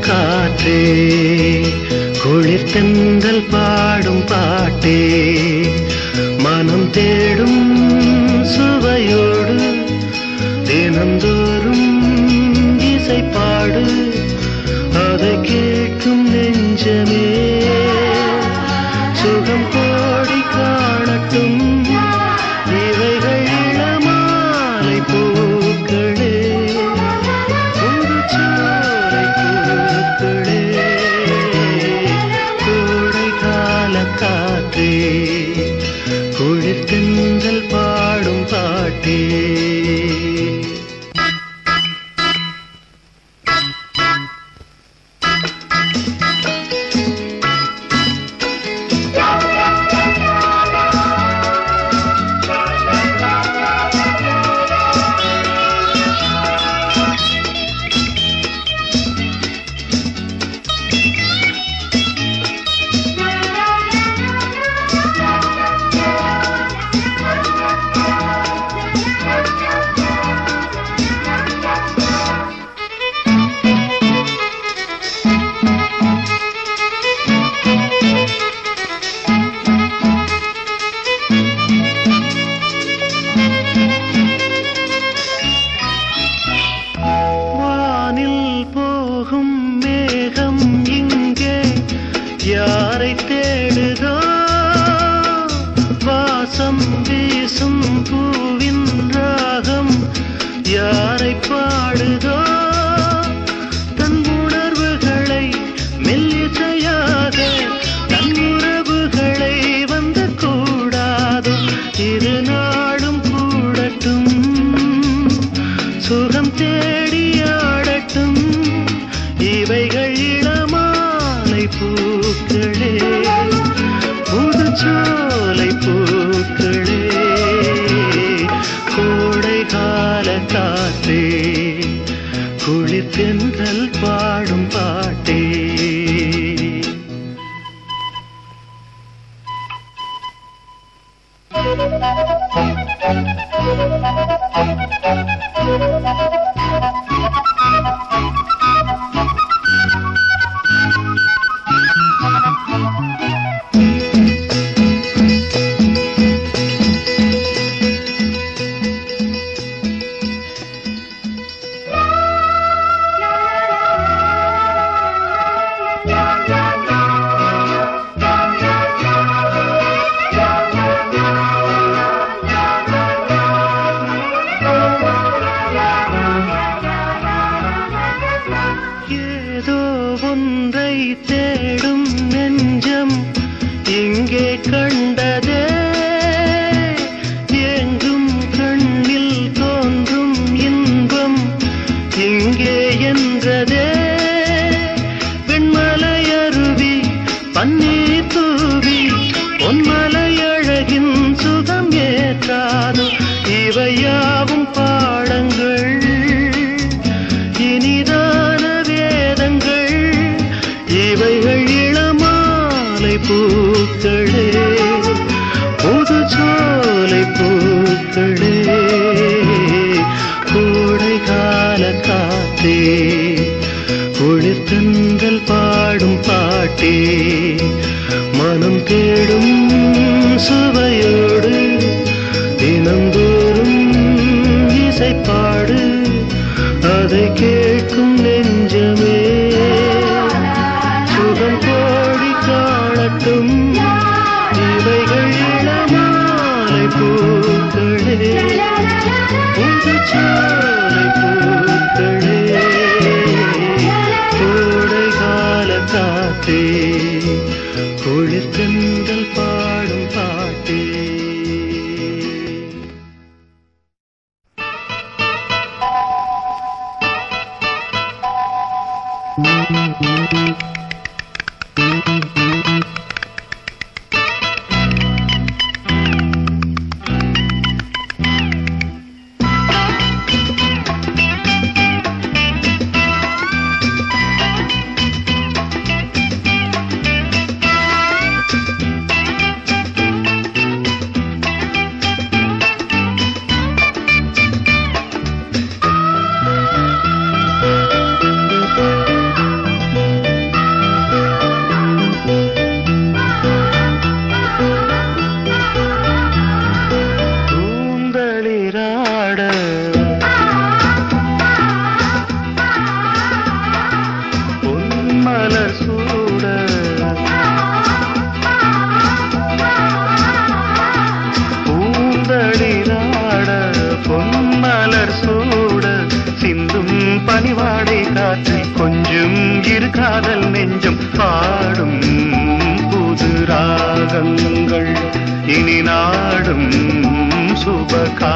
காற்றே குளிர் தென்றல் பாடும் பாட்டே மனம் தேடும் சுவையோடு தினந்தோறும் இசை பாடு அதை கேட்கும் நெஞ்சமே. யாரை பா பூக்களே புது சோலை பூக்களே கோடை கால காத்தே ஒளிர்த்தங்கள் பாடும் பாட்டே மனம் தேடும் சுவையோடு தினந்தோறும் இசைப்பாடு அதை கேட்கும் நெஞ்சமே. சுகம் கோடி காணட்டும். பூக்களே. பூக்களே பூக்களே இனி நாடும் சுபகா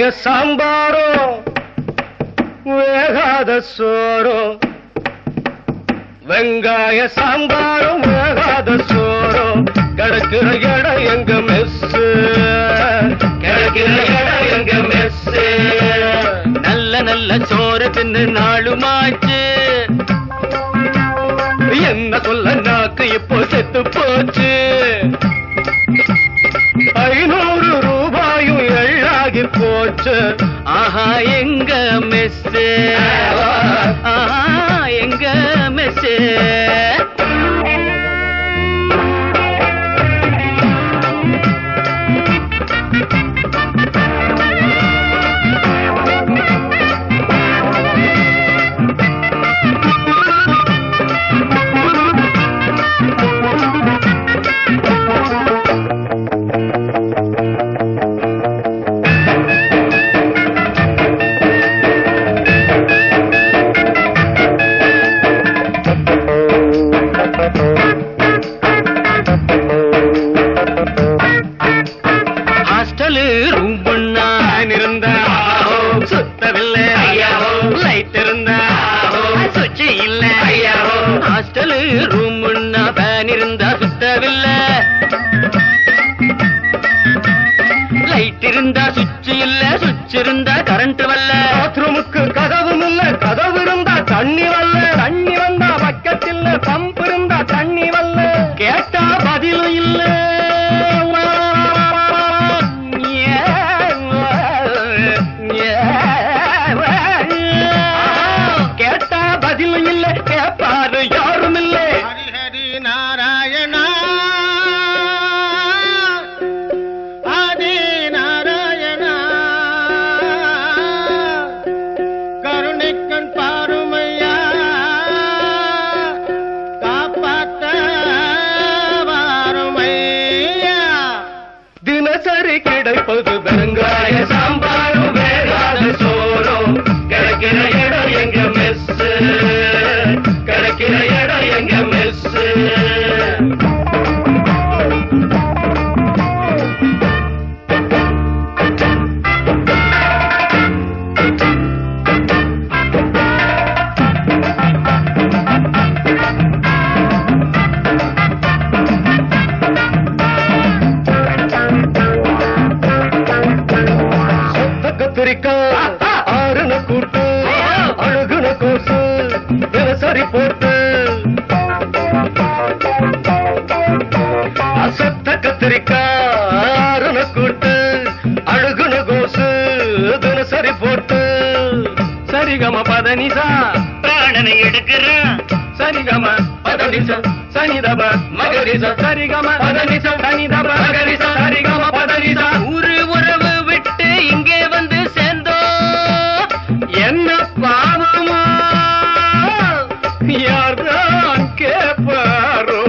வெங்காய சாம்பாரும் வேகாத சோறும் வெங்காய சாம்பாரும் வேகாத சோறும் கிடக்கிற இடம் எங்க மெஸ் கிடக்கிற இடம் எங்க மெஸ் நல்ல நல்ல சோறு தின்னு நாளுமாச்சு. என்ன சொல்ல நாக்கு இப்போ செத்து போச்சு. போச்சு ஆஹா எங்க மெஸ்ஸு ஆஹா எங்க மெஸ்ஸு சரிகம பதனிசா. பிராணனை எடுக்கிறான் சரிகம பதனிச. சனிதப மகரிச. சரிகம பதனிச. சனிதப மகரிச. சரிகம பதனிசா. ஊரு உறவு விட்டு இங்கே வந்து சேர்ந்தோம் என்ன பாவமா? யார்தான் கேப்பாரோ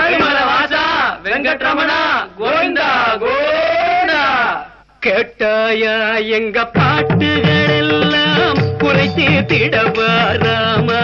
ஏழுமலை வாசா, வெங்கட்ரமணா, கோவிந்தா, கோவிந்தா. கேட்டாயா எங்க பாட்டுகள் சேர்த்திடவா ராமா?